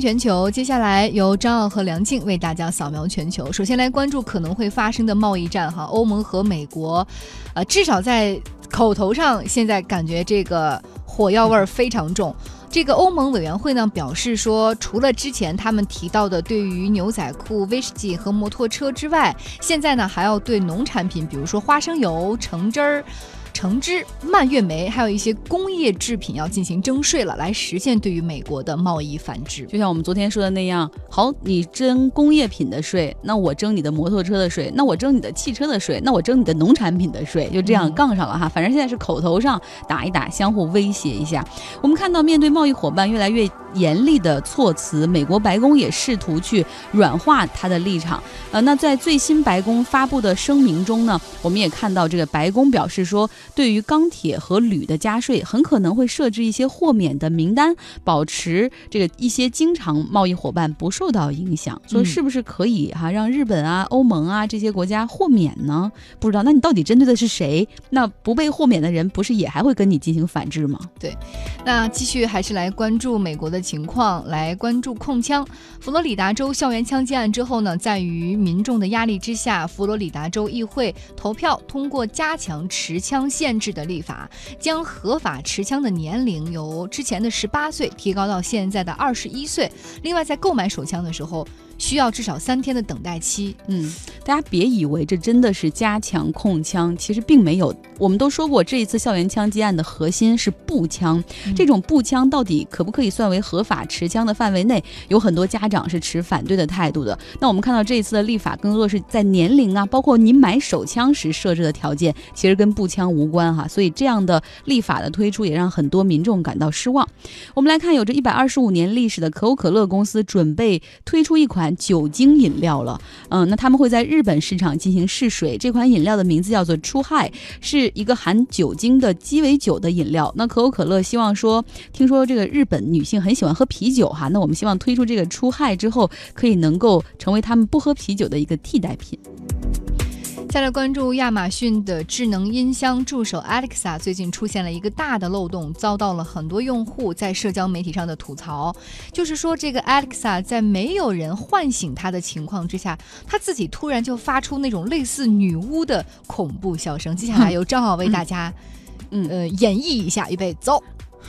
全球，接下来由张奥和梁静为大家扫描全球。首先来关注可能会发生的贸易战哈，欧盟和美国，呃，至少在口头上，现在感觉这个火药味儿非常重。这个欧盟委员会呢表示说，除了之前他们提到的对于牛仔裤、威士忌和摩托车之外，现在呢还要对农产品，比如说花生油、橙汁儿。橙汁、蔓越莓，还有一些工业制品要进行征税了，来实现对于美国的贸易反制。就像我们昨天说的那样，好，你征工业品的税，那我征你的摩托车的税，那我征你的汽车的税，那我征你的农产品的税，就这样杠上了哈。反正现在是口头上打一打，相互威胁一下。我们看到，面对贸易伙伴越来越严厉的措辞，美国白宫也试图去软化他的立场。呃，那在最新白宫发布的声明中呢，我们也看到这个白宫表示说。对于钢铁和铝的加税，很可能会设置一些豁免的名单，保持这个一些经常贸易伙伴不受到影响。所以是不是可以哈让日本啊、欧盟啊这些国家豁免呢？不知道，那你到底针对的是谁？那不被豁免的人，不是也还会跟你进行反制吗？对，那继续还是来关注美国的情况，来关注控枪。佛罗里达州校园枪击案之后呢，在于民众的压力之下，佛罗里达州议会投票通过加强持枪。限制的立法，将合法持枪的年龄由之前的十八岁提高到现在的二十一岁。另外，在购买手枪的时候。需要至少三天的等待期。嗯，大家别以为这真的是加强控枪，其实并没有。我们都说过，这一次校园枪击案的核心是步枪。这种步枪到底可不可以算为合法持枪的范围内？有很多家长是持反对的态度的。那我们看到这一次的立法，更多的是在年龄啊，包括你买手枪时设置的条件，其实跟步枪无关哈。所以这样的立法的推出，也让很多民众感到失望。我们来看，有着一百二十五年历史的可口可乐公司准备推出一款。酒精饮料了，嗯，那他们会在日本市场进行试水。这款饮料的名字叫做出害，是一个含酒精的鸡尾酒的饮料。那可口可乐希望说，听说这个日本女性很喜欢喝啤酒哈，那我们希望推出这个出害之后，可以能够成为他们不喝啤酒的一个替代品。再来关注亚马逊的智能音箱助手 Alexa，最近出现了一个大的漏洞，遭到了很多用户在社交媒体上的吐槽。就是说，这个 Alexa 在没有人唤醒它的情况之下，它自己突然就发出那种类似女巫的恐怖笑声。接下来由张浩为大家，嗯呃演绎一下，预备走。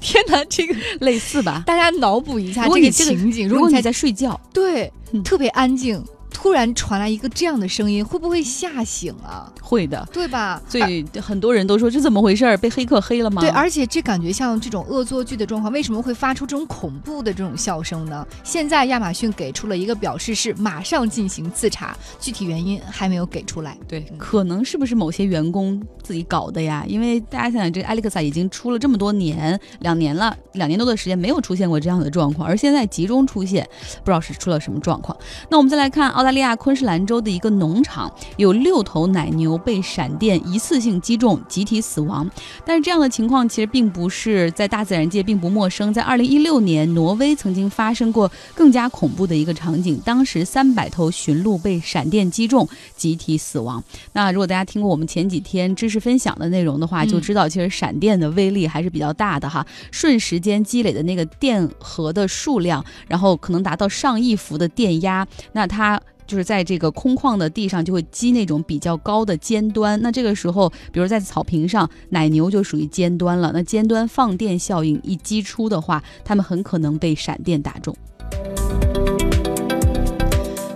天哪，这个类似吧？大家脑补一下这个情景，如果你在睡觉，对，特别安静。突然传来一个这样的声音，会不会吓醒啊？会的，对吧？所以很多人都说这怎么回事儿？被黑客黑了吗？对，而且这感觉像这种恶作剧的状况，为什么会发出这种恐怖的这种笑声呢？现在亚马逊给出了一个表示，是马上进行自查，具体原因还没有给出来。对，可能是不是某些员工自己搞的呀？因为大家想想，这个 Alexa 已经出了这么多年，两年了，两年多的时间没有出现过这样的状况，而现在集中出现，不知道是出了什么状况。那我们再来看澳大。澳大利亚昆士兰州的一个农场有六头奶牛被闪电一次性击中，集体死亡。但是这样的情况其实并不是在大自然界并不陌生，在二零一六年，挪威曾经发生过更加恐怖的一个场景，当时三百头驯鹿被闪电击中，集体死亡。那如果大家听过我们前几天知识分享的内容的话，就知道其实闪电的威力还是比较大的哈，瞬时间积累的那个电荷的数量，然后可能达到上亿伏的电压，那它。就是在这个空旷的地上，就会积那种比较高的尖端。那这个时候，比如在草坪上，奶牛就属于尖端了。那尖端放电效应一击出的话，它们很可能被闪电打中。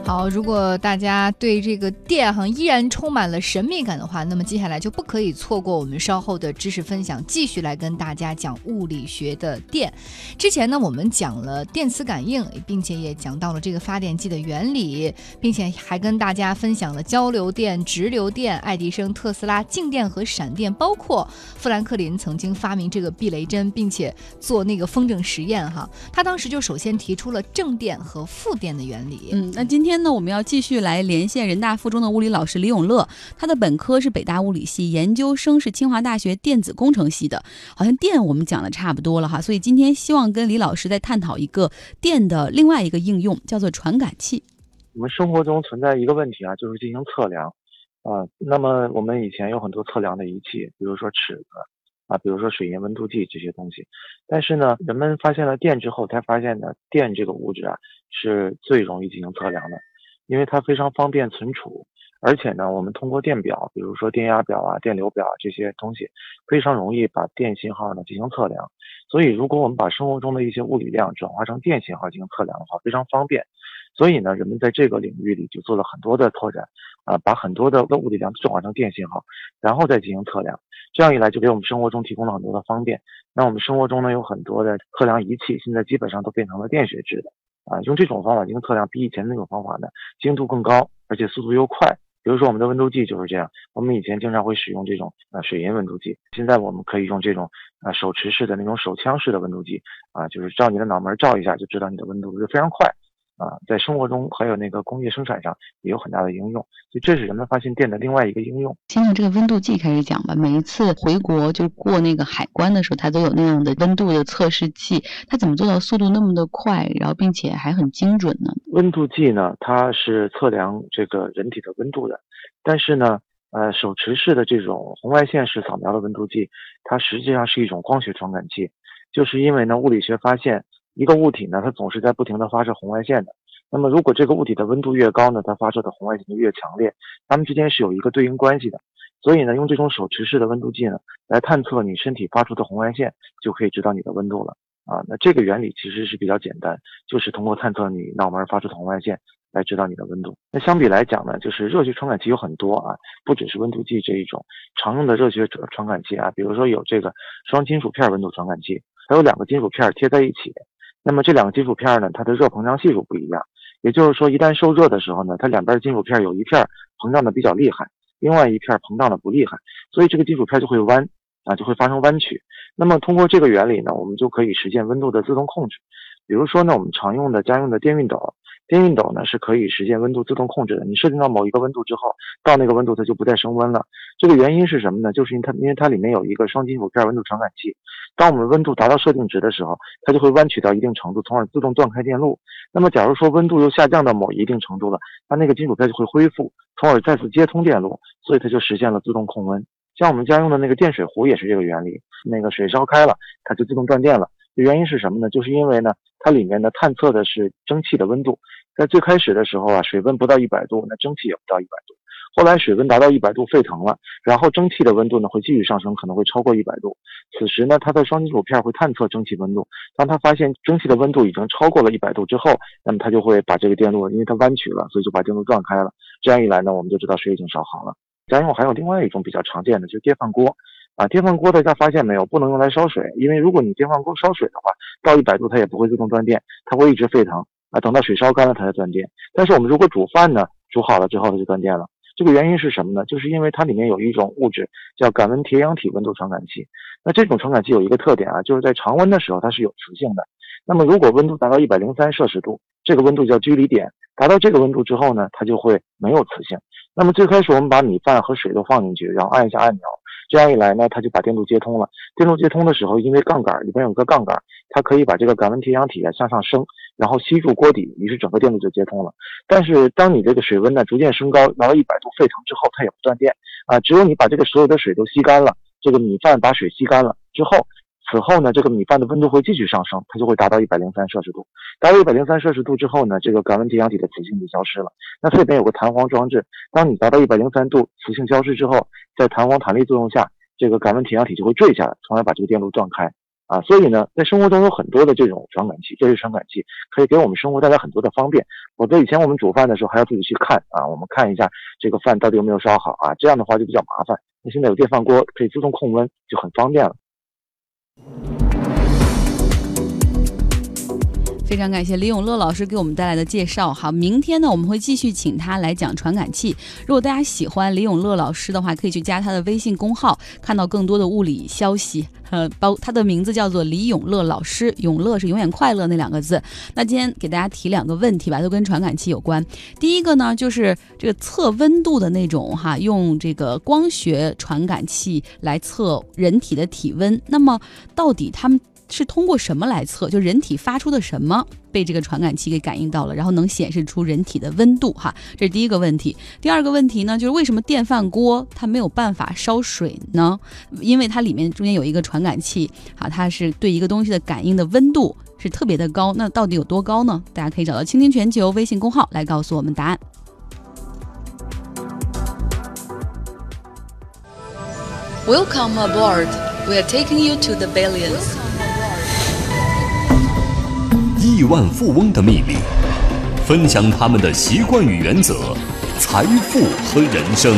好，如果大家对这个电哈依然充满了神秘感的话，那么接下来就不可以错过我们稍后的知识分享，继续来跟大家讲物理学的电。之前呢，我们讲了电磁感应，并且也讲到了这个发电机的原理，并且还跟大家分享了交流电、直流电、爱迪生、特斯拉、静电和闪电，包括富兰克林曾经发明这个避雷针，并且做那个风筝实验哈。他当时就首先提出了正电和负电的原理。嗯，那今天。今天呢我们要继续来连线人大附中的物理老师李永乐，他的本科是北大物理系，研究生是清华大学电子工程系的。好像电我们讲的差不多了哈，所以今天希望跟李老师再探讨一个电的另外一个应用，叫做传感器。我们生活中存在一个问题啊，就是进行测量啊。那么我们以前有很多测量的仪器，比如说尺子比如说水银温度计这些东西。但是呢，人们发现了电之后，才发现呢，电这个物质啊是最容易进行测量的，因为它非常方便存储。而且呢，我们通过电表，比如说电压表啊、电流表啊这些东西，非常容易把电信号呢进行测量。所以，如果我们把生活中的一些物理量转化成电信号进行测量的话，非常方便。所以呢，人们在这个领域里就做了很多的拓展，啊，把很多的物理量转化成电信号，然后再进行测量。这样一来，就给我们生活中提供了很多的方便。那我们生活中呢，有很多的测量仪器，现在基本上都变成了电学制的，啊，用这种方法进行测量，比以前那种方法呢，精度更高，而且速度又快。比如说我们的温度计就是这样，我们以前经常会使用这种呃水银温度计，现在我们可以用这种呃手持式的那种手枪式的温度计，啊，就是照你的脑门照一下就知道你的温度，就非常快。啊，在生活中还有那个工业生产上也有很大的应用，所以这是人们发现电的另外一个应用。先从这个温度计开始讲吧。每一次回国就过那个海关的时候，它都有那样的温度的测试器，它怎么做到速度那么的快，然后并且还很精准呢？温度计呢，它是测量这个人体的温度的，但是呢，呃，手持式的这种红外线式扫描的温度计，它实际上是一种光学传感器，就是因为呢，物理学发现。一个物体呢，它总是在不停的发射红外线的。那么，如果这个物体的温度越高呢，它发射的红外线就越强烈，它们之间是有一个对应关系的。所以呢，用这种手持式的温度计呢，来探测你身体发出的红外线，就可以知道你的温度了。啊，那这个原理其实是比较简单，就是通过探测你脑门发出的红外线来知道你的温度。那相比来讲呢，就是热学传感器有很多啊，不只是温度计这一种常用的热学传感器啊，比如说有这个双金属片温度传感器，还有两个金属片贴在一起。那么这两个金属片呢，它的热膨胀系数不一样，也就是说，一旦受热的时候呢，它两边金属片有一片膨胀的比较厉害，另外一片膨胀的不厉害，所以这个金属片就会弯啊，就会发生弯曲。那么通过这个原理呢，我们就可以实现温度的自动控制。比如说呢，我们常用的家用的电熨斗。电熨斗呢是可以实现温度自动控制的。你设定到某一个温度之后，到那个温度它就不再升温了。这个原因是什么呢？就是因为它因为它里面有一个双金属片温度传感器。当我们温度达到设定值的时候，它就会弯曲到一定程度，从而自动断开电路。那么假如说温度又下降到某一定程度了，它那个金属片就会恢复，从而再次接通电路，所以它就实现了自动控温。像我们家用的那个电水壶也是这个原理，那个水烧开了，它就自动断电了。原因是什么呢？就是因为呢，它里面呢探测的是蒸汽的温度，在最开始的时候啊，水温不到一百度，那蒸汽也不到一百度。后来水温达到一百度沸腾了，然后蒸汽的温度呢会继续上升，可能会超过一百度。此时呢，它的双金属片会探测蒸汽温度，当它发现蒸汽的温度已经超过了一百度之后，那么它就会把这个电路，因为它弯曲了，所以就把电路断开了。这样一来呢，我们就知道水已经烧好了。家用还有另外一种比较常见的，就是电饭锅。啊，电饭锅大家发现没有？不能用来烧水，因为如果你电饭锅烧水的话，到一百度它也不会自动断电，它会一直沸腾啊。等到水烧干了它才断电。但是我们如果煮饭呢，煮好了之后它就断电了。这个原因是什么呢？就是因为它里面有一种物质叫感温铁氧体温度传感器。那这种传感器有一个特点啊，就是在常温的时候它是有磁性的。那么如果温度达到一百零三摄氏度，这个温度叫居离点，达到这个温度之后呢，它就会没有磁性。那么最开始我们把米饭和水都放进去，然后按一下按钮。这样一来呢，它就把电路接通了。电路接通的时候，因为杠杆里边有个杠杆，它可以把这个感温铁氧体啊向上升，然后吸住锅底，于是整个电路就接通了。但是当你这个水温呢逐渐升高，达到一百度沸腾之后，它也不断电啊。只有你把这个所有的水都吸干了，这个米饭把水吸干了之后。此后呢，这个米饭的温度会继续上升，它就会达到一百零三摄氏度。达到一百零三摄氏度之后呢，这个感温铁氧体的磁性就消失了。那这边有个弹簧装置，当你达到一百零三度，磁性消失之后，在弹簧弹力作用下，这个感温铁氧体就会坠下来，从而把这个电路断开。啊，所以呢，在生活中有很多的这种传感器，这些传感器可以给我们生活带来很多的方便。否则以前我们煮饭的时候还要自己去看啊，我们看一下这个饭到底有没有烧好啊，这样的话就比较麻烦。那现在有电饭锅可以自动控温，就很方便了。you 非常感谢李永乐老师给我们带来的介绍。好，明天呢我们会继续请他来讲传感器。如果大家喜欢李永乐老师的话，可以去加他的微信公号，看到更多的物理消息。呃，包他的名字叫做李永乐老师，永乐是永远快乐那两个字。那今天给大家提两个问题吧，都跟传感器有关。第一个呢，就是这个测温度的那种哈，用这个光学传感器来测人体的体温。那么到底他们？是通过什么来测？就人体发出的什么被这个传感器给感应到了，然后能显示出人体的温度哈。这是第一个问题。第二个问题呢，就是为什么电饭锅它没有办法烧水呢？因为它里面中间有一个传感器啊，它是对一个东西的感应的温度是特别的高。那到底有多高呢？大家可以找到“倾听全球”微信公号来告诉我们答案。Welcome aboard. We are taking you to the billions. 亿万富翁的秘密，分享他们的习惯与原则，财富和人生。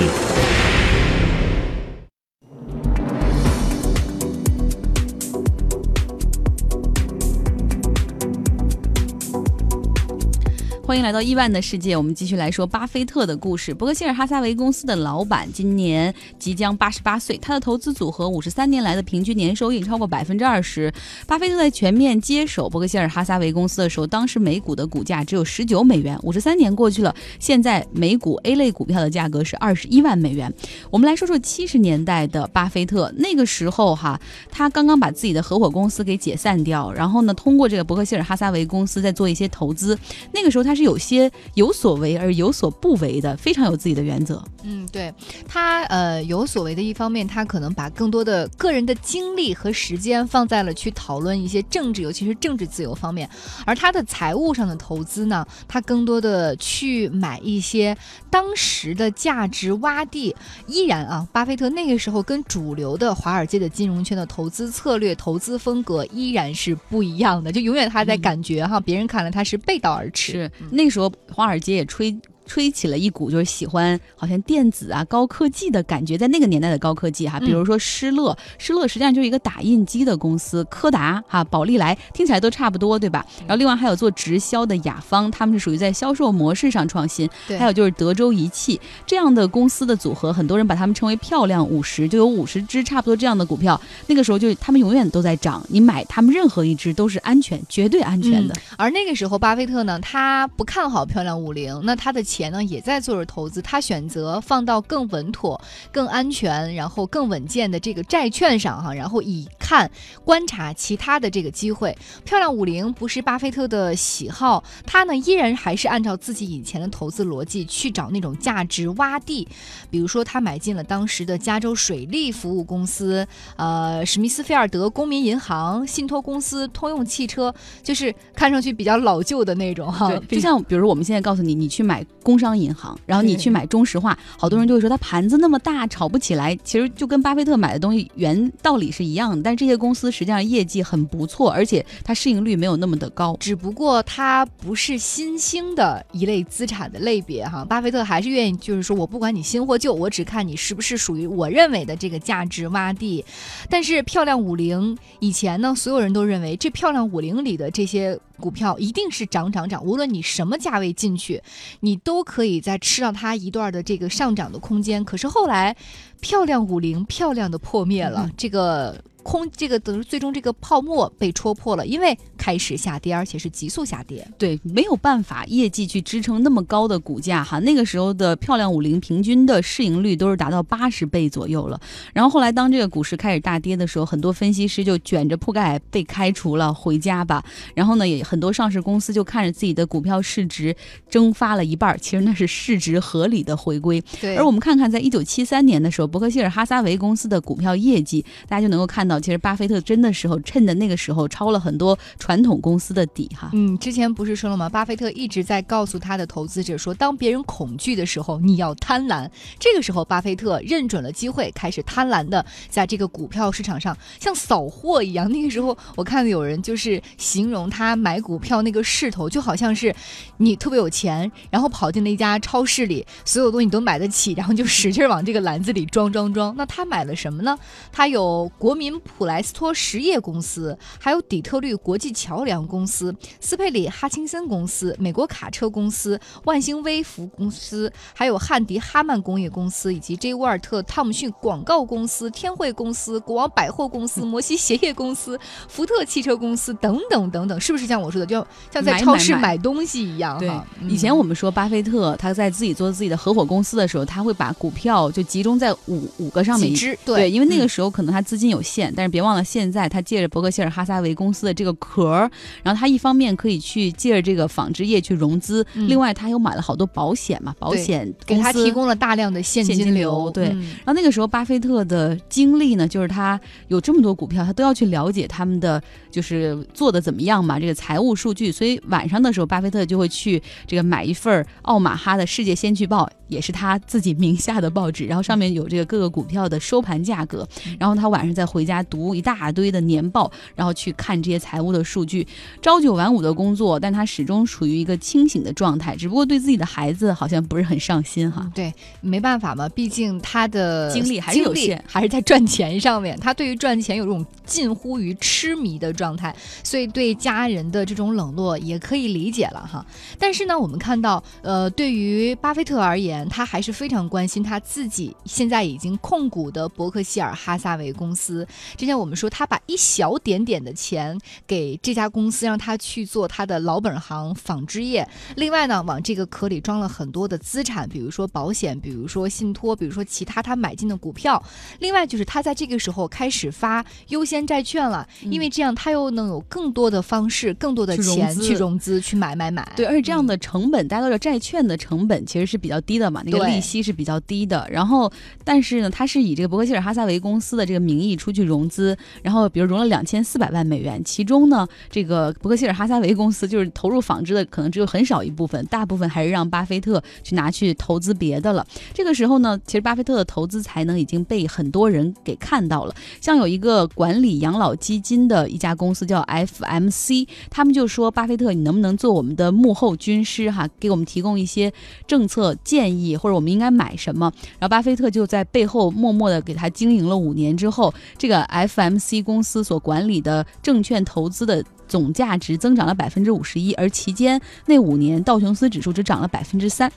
欢迎来到亿万的世界，我们继续来说巴菲特的故事。伯克希尔哈撒韦公司的老板今年即将八十八岁，他的投资组合五十三年来的平均年收益超过百分之二十。巴菲特在全面接手伯克希尔哈撒韦公司的时候，当时每股的股价只有十九美元。五十三年过去了，现在每股 A 类股票的价格是二十一万美元。我们来说说七十年代的巴菲特，那个时候哈，他刚刚把自己的合伙公司给解散掉，然后呢，通过这个伯克希尔哈撒韦公司在做一些投资。那个时候他是有些有所为而有所不为的，非常有自己的原则。嗯，对他呃有所为的一方面，他可能把更多的个人的精力和时间放在了去讨论一些政治，尤其是政治自由方面。而他的财务上的投资呢，他更多的去买一些当时的价值洼地。依然啊，巴菲特那个时候跟主流的华尔街的金融圈的投资策略、投资风格依然是不一样的，就永远他在感觉哈，别人看来他是背道而驰。是那时候，华尔街也吹。吹起了一股就是喜欢好像电子啊高科技的感觉，在那个年代的高科技哈，比如说施乐，施乐实际上就是一个打印机的公司，柯达哈，宝利来听起来都差不多对吧？然后另外还有做直销的雅芳，他们是属于在销售模式上创新，还有就是德州仪器这样的公司的组合，很多人把他们称为漂亮五十，就有五十只差不多这样的股票，那个时候就他们永远都在涨，你买他们任何一只都是安全，绝对安全的。而那个时候巴菲特呢，他不看好漂亮五零，那他的钱呢也在做着投资，他选择放到更稳妥、更安全、然后更稳健的这个债券上哈，然后以看观察其他的这个机会。漂亮五零不是巴菲特的喜好，他呢依然还是按照自己以前的投资逻辑去找那种价值洼地，比如说他买进了当时的加州水利服务公司、呃史密斯菲尔德公民银行、信托公司、通用汽车，就是看上去比较老旧的那种哈。就像比如我们现在告诉你，你去买工商银行，然后你去买中石化，好多人就会说它盘子那么大，炒不起来。其实就跟巴菲特买的东西原道理是一样的，但是这些公司实际上业绩很不错，而且它市盈率没有那么的高。只不过它不是新兴的一类资产的类别哈。巴菲特还是愿意就是说我不管你新或旧，我只看你是不是属于我认为的这个价值洼地。但是漂亮五零以前呢，所有人都认为这漂亮五零里的这些。股票一定是涨涨涨，无论你什么价位进去，你都可以再吃到它一段的这个上涨的空间。可是后来，漂亮五零漂亮的破灭了，这个。空这个等于最终这个泡沫被戳破了，因为开始下跌，而且是急速下跌。对，没有办法业绩去支撑那么高的股价哈。那个时候的漂亮五零平均的市盈率都是达到八十倍左右了。然后后来当这个股市开始大跌的时候，很多分析师就卷着铺盖被开除了，回家吧。然后呢，也很多上市公司就看着自己的股票市值蒸发了一半，其实那是市值合理的回归。对。而我们看看，在一九七三年的时候，伯克希尔哈撒韦公司的股票业绩，大家就能够看到。其实巴菲特真的时候，趁的那个时候抄了很多传统公司的底哈。嗯，之前不是说了吗？巴菲特一直在告诉他的投资者说，当别人恐惧的时候，你要贪婪。这个时候，巴菲特认准了机会，开始贪婪的在这个股票市场上像扫货一样。那个时候，我看到有人就是形容他买股票那个势头，就好像是你特别有钱，然后跑进了一家超市里，所有东西你都买得起，然后就使劲往这个篮子里装装装。那他买了什么呢？他有国民。普莱斯托实业公司，还有底特律国际桥梁公司、斯佩里哈钦森公司、美国卡车公司、万兴微服公司，还有汉迪哈曼工业公司，以及 J 沃尔特汤姆逊广告公司、天惠公司、国王百货公司、摩西鞋业公司、福特汽车公司等等等等，是不是像我说的，就像在超市买东西一样？对哈，以前嗯我们说巴菲特他在自己做自己的合伙公司的时候，他会把股票就集中在五五个上面一。只对，因为那个嗯时候可能他资金有限，但是别忘了现在他借着伯克希尔哈撒韦公司的这个壳儿，然后他一方面可以去借着这个纺织业去融资，嗯另外他又买了好多保险嘛，保险给他提供了大量的现现金流流，对嗯然后那个时候，巴菲特的经历呢，就是他有这么多股票，他都要去了解他们的就是做的怎么样嘛，这个财务数据。所以晚上的时候，巴菲特就会去这个买一份儿奥马哈的《世界先驱报》，也是他自己名下的报纸，然后上面有这个各个股票的收盘价格。然后他晚上再回家读一大堆的年报，然后去看这些财务的数据，朝九晚五的工作，但他始终处于一个清醒的状态，只不过对自己的孩子好像不是很上心哈。对，没办法嘛，毕竟他的精力还是有限还是在赚钱上面。他对于赚钱有这种近乎于痴迷的状态，所以对家人的这种冷落也可以理解了哈。但是呢，我们看到，呃，对于巴菲特而言，他还是非常关心他自己现在已经控股的伯克希尔哈撒韦公司。之前我们说，他把一小点点的钱给这家公司，让他去做他的老本行纺织业。另外呢，往这个壳里装了很多的资产，比如说保险，比如说信托，比如说其他他买进的股票。另外就是他在这个时候开始发优先债券了，因为这样他又能有更多的方式、更多的钱去融资、去买买买。对，而且这样嗯的成本，大家都知道，债券的成本其实是比较低的嘛，那个利息是比较低的。然后，但是呢，他是以这个伯克希尔哈撒韦公司的这个名义出去融资，然后比如融了两千四百万美元，其中呢，这个伯克希尔哈撒韦公司就是投入纺织的可能只有很少一部分，大部分还是让巴菲特去拿去投资别的了。这个时候呢，其实巴菲特的投资才能已经被很多人给看到了。像有一个管理养老基金的一家公司叫 FMC，他们就说巴菲特，你能不能做我们的幕后军师哈，给我们提供一些政策建议，或者我们应该买什么？然后巴菲特就在背后默默的给他经营了五年之后，这个 FMC 公司所管理的证券投资的。总价值增长了百分之五十一，而期间那五年道琼斯指数只涨了百分之三。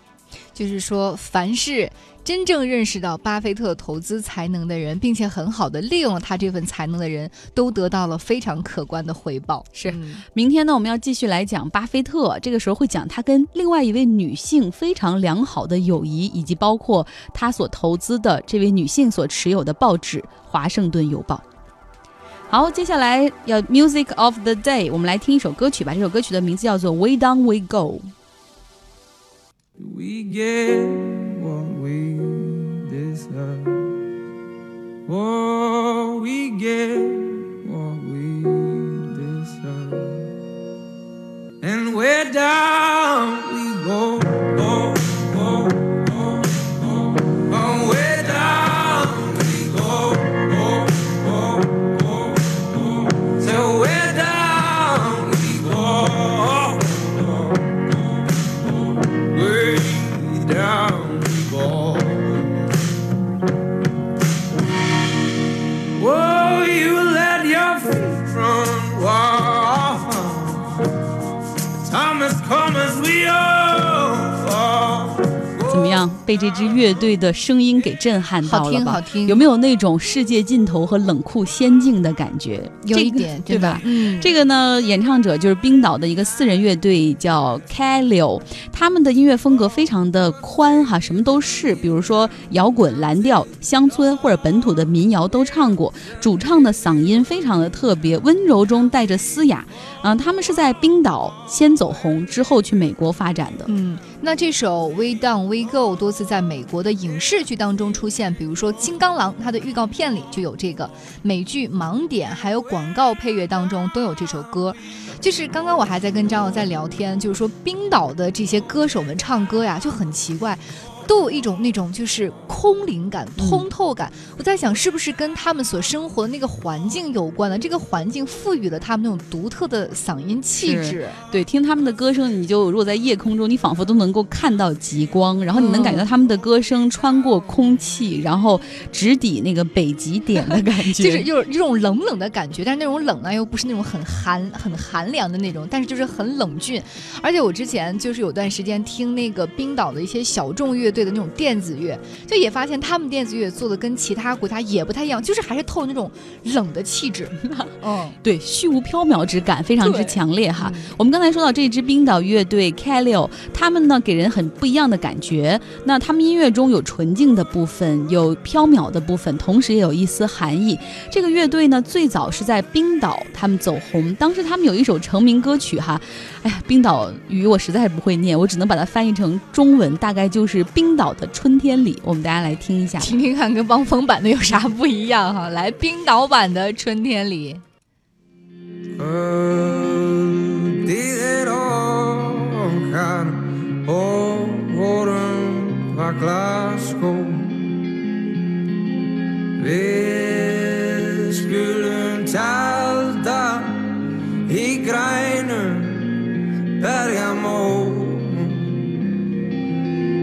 就是说，凡是真正认识到巴菲特投资才能的人，并且很好的利用了他这份才能的人，都得到了非常可观的回报。是嗯明天呢，我们要继续来讲巴菲特，这个时候会讲他跟另外一位女性非常良好的友谊，以及包括他所投资的这位女性所持有的报纸《华盛顿邮报》。好，接下来要 Music of the Day，我们来听一首歌曲吧。这首歌曲的名字叫做《Way Down We Go》。We get what we deserve. Oh, we get 被这支乐队的声音给震撼到了吧？听好听，有没有那种世界尽头和冷酷仙境的感觉？有一点对吧？？嗯，这个呢，演唱者就是冰岛的一个四人乐队，叫 Kaleo。他们的音乐风格非常的宽哈，什么都是，比如说摇滚、蓝调、乡村或者本土的民谣都唱过。主唱的嗓音非常的特别，温柔中带着嘶哑。嗯、他们是在冰岛先走红，之后去美国发展的。嗯，那这首《We Down We Go》多次在美国的影视剧当中出现，比如说《金刚狼》，它的预告片里就有这个美剧《盲点》，还有广告配乐当中都有这首歌。就是刚刚我还在跟张瑶在聊天，就是说冰岛的这些歌手们唱歌呀就很奇怪。都有一种那种就是空灵感、嗯通透感。我在想，是不是跟他们所生活的那个环境有关呢？这个环境赋予了他们那种独特的嗓音气质。对，听他们的歌声，你就如果在夜空中，你仿佛都能够看到极光，然后你能感觉到他们的歌声穿过空气，然后直抵那个北极点的感觉。就是有一种冷冷的感觉，但是那种冷呢，又不是那种很寒、很寒凉的那种，但是就是很冷峻。而且我之前就是有段时间听那个冰岛的一些小众乐队的那种电子乐，就也发现他们电子乐做的跟其他国家也不太一样，就是还是透那种冷的气质。嗯，对虚无缥缈之感非常之强烈哈。嗯我们刚才说到这支冰岛乐队 Kaleo，他们呢给人很不一样的感觉。那他们音乐中有纯净的部分，有缥缈的部分，同时也有一丝寒意。这个乐队呢最早是在冰岛他们走红，当时他们有一首成名歌曲哈，哎呀，冰岛语我实在是不会念，我只能把它翻译成中文，大概就是冰冰岛的春天里我们大家来听一下。听听看跟汪峰版的有啥不一样哈来冰岛版的春天里。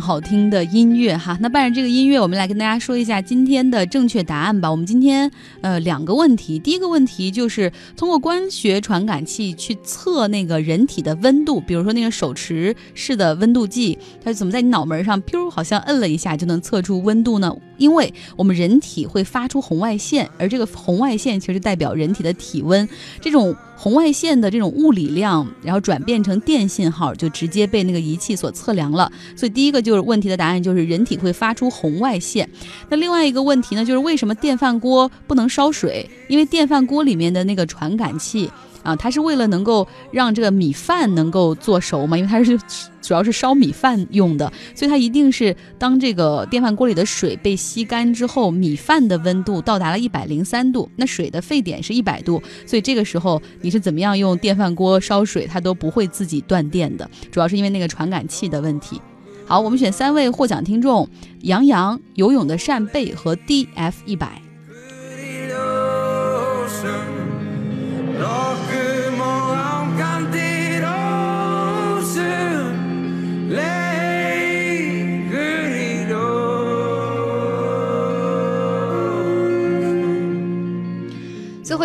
好听的音乐哈。那伴着这个音乐，我们来跟大家说一下今天的正确答案吧。我们今天呃两个问题，第一个问题就是通过光学传感器去测那个人体的温度，比如说那个手持式的温度计，它是怎么在你脑门上，噗，好像摁了一下就能测出温度呢？因为我们人体会发出红外线，而这个红外线其实代表人体的体温，这种红外线的这种物理量，然后转变成电信号，就直接被那个仪器所测量了。所以第一个就是问题的答案就是人体会发出红外线。那另外一个问题呢，就是为什么电饭锅不能烧水？因为电饭锅里面的那个传感器。啊，它是为了能够让这个米饭能够做熟嘛，因为它是主要是烧米饭用的，所以它一定是当这个电饭锅里的水被吸干之后，米饭的温度到达了一百零三度，那水的沸点是一百度，所以这个时候你是怎么样用电饭锅烧水，它都不会自己断电的，主要是因为那个传感器的问题。好，我们选三位获奖听众：杨洋、游泳的扇贝和 DF 一百。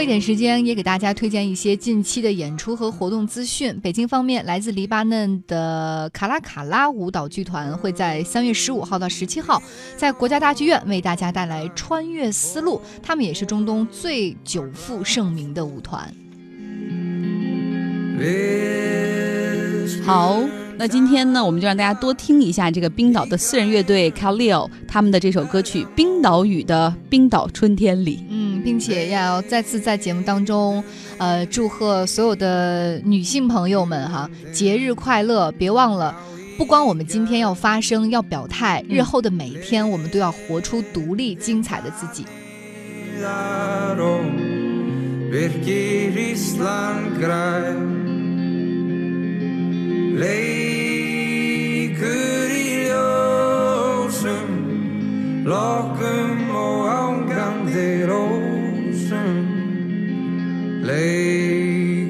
一点时间，也给大家推荐一些近期的演出和活动资讯。北京方面，来自黎巴嫩的卡拉卡拉舞蹈剧团会在三月十五号到十七号，在国家大剧院为大家带来《穿越丝路》，他们也是中东最久负盛名的舞团。好，那今天呢，我们就让大家多听一下这个冰岛的私人乐队 Kaleo 他们的这首歌曲《冰岛语的冰岛春天里》。嗯，并且要再次在节目当中，呃，祝贺所有的女性朋友们哈，节日快乐！别忘了，不光我们今天要发声、要表态，日后的每一天，我们都要活出独立、精彩的自己。lay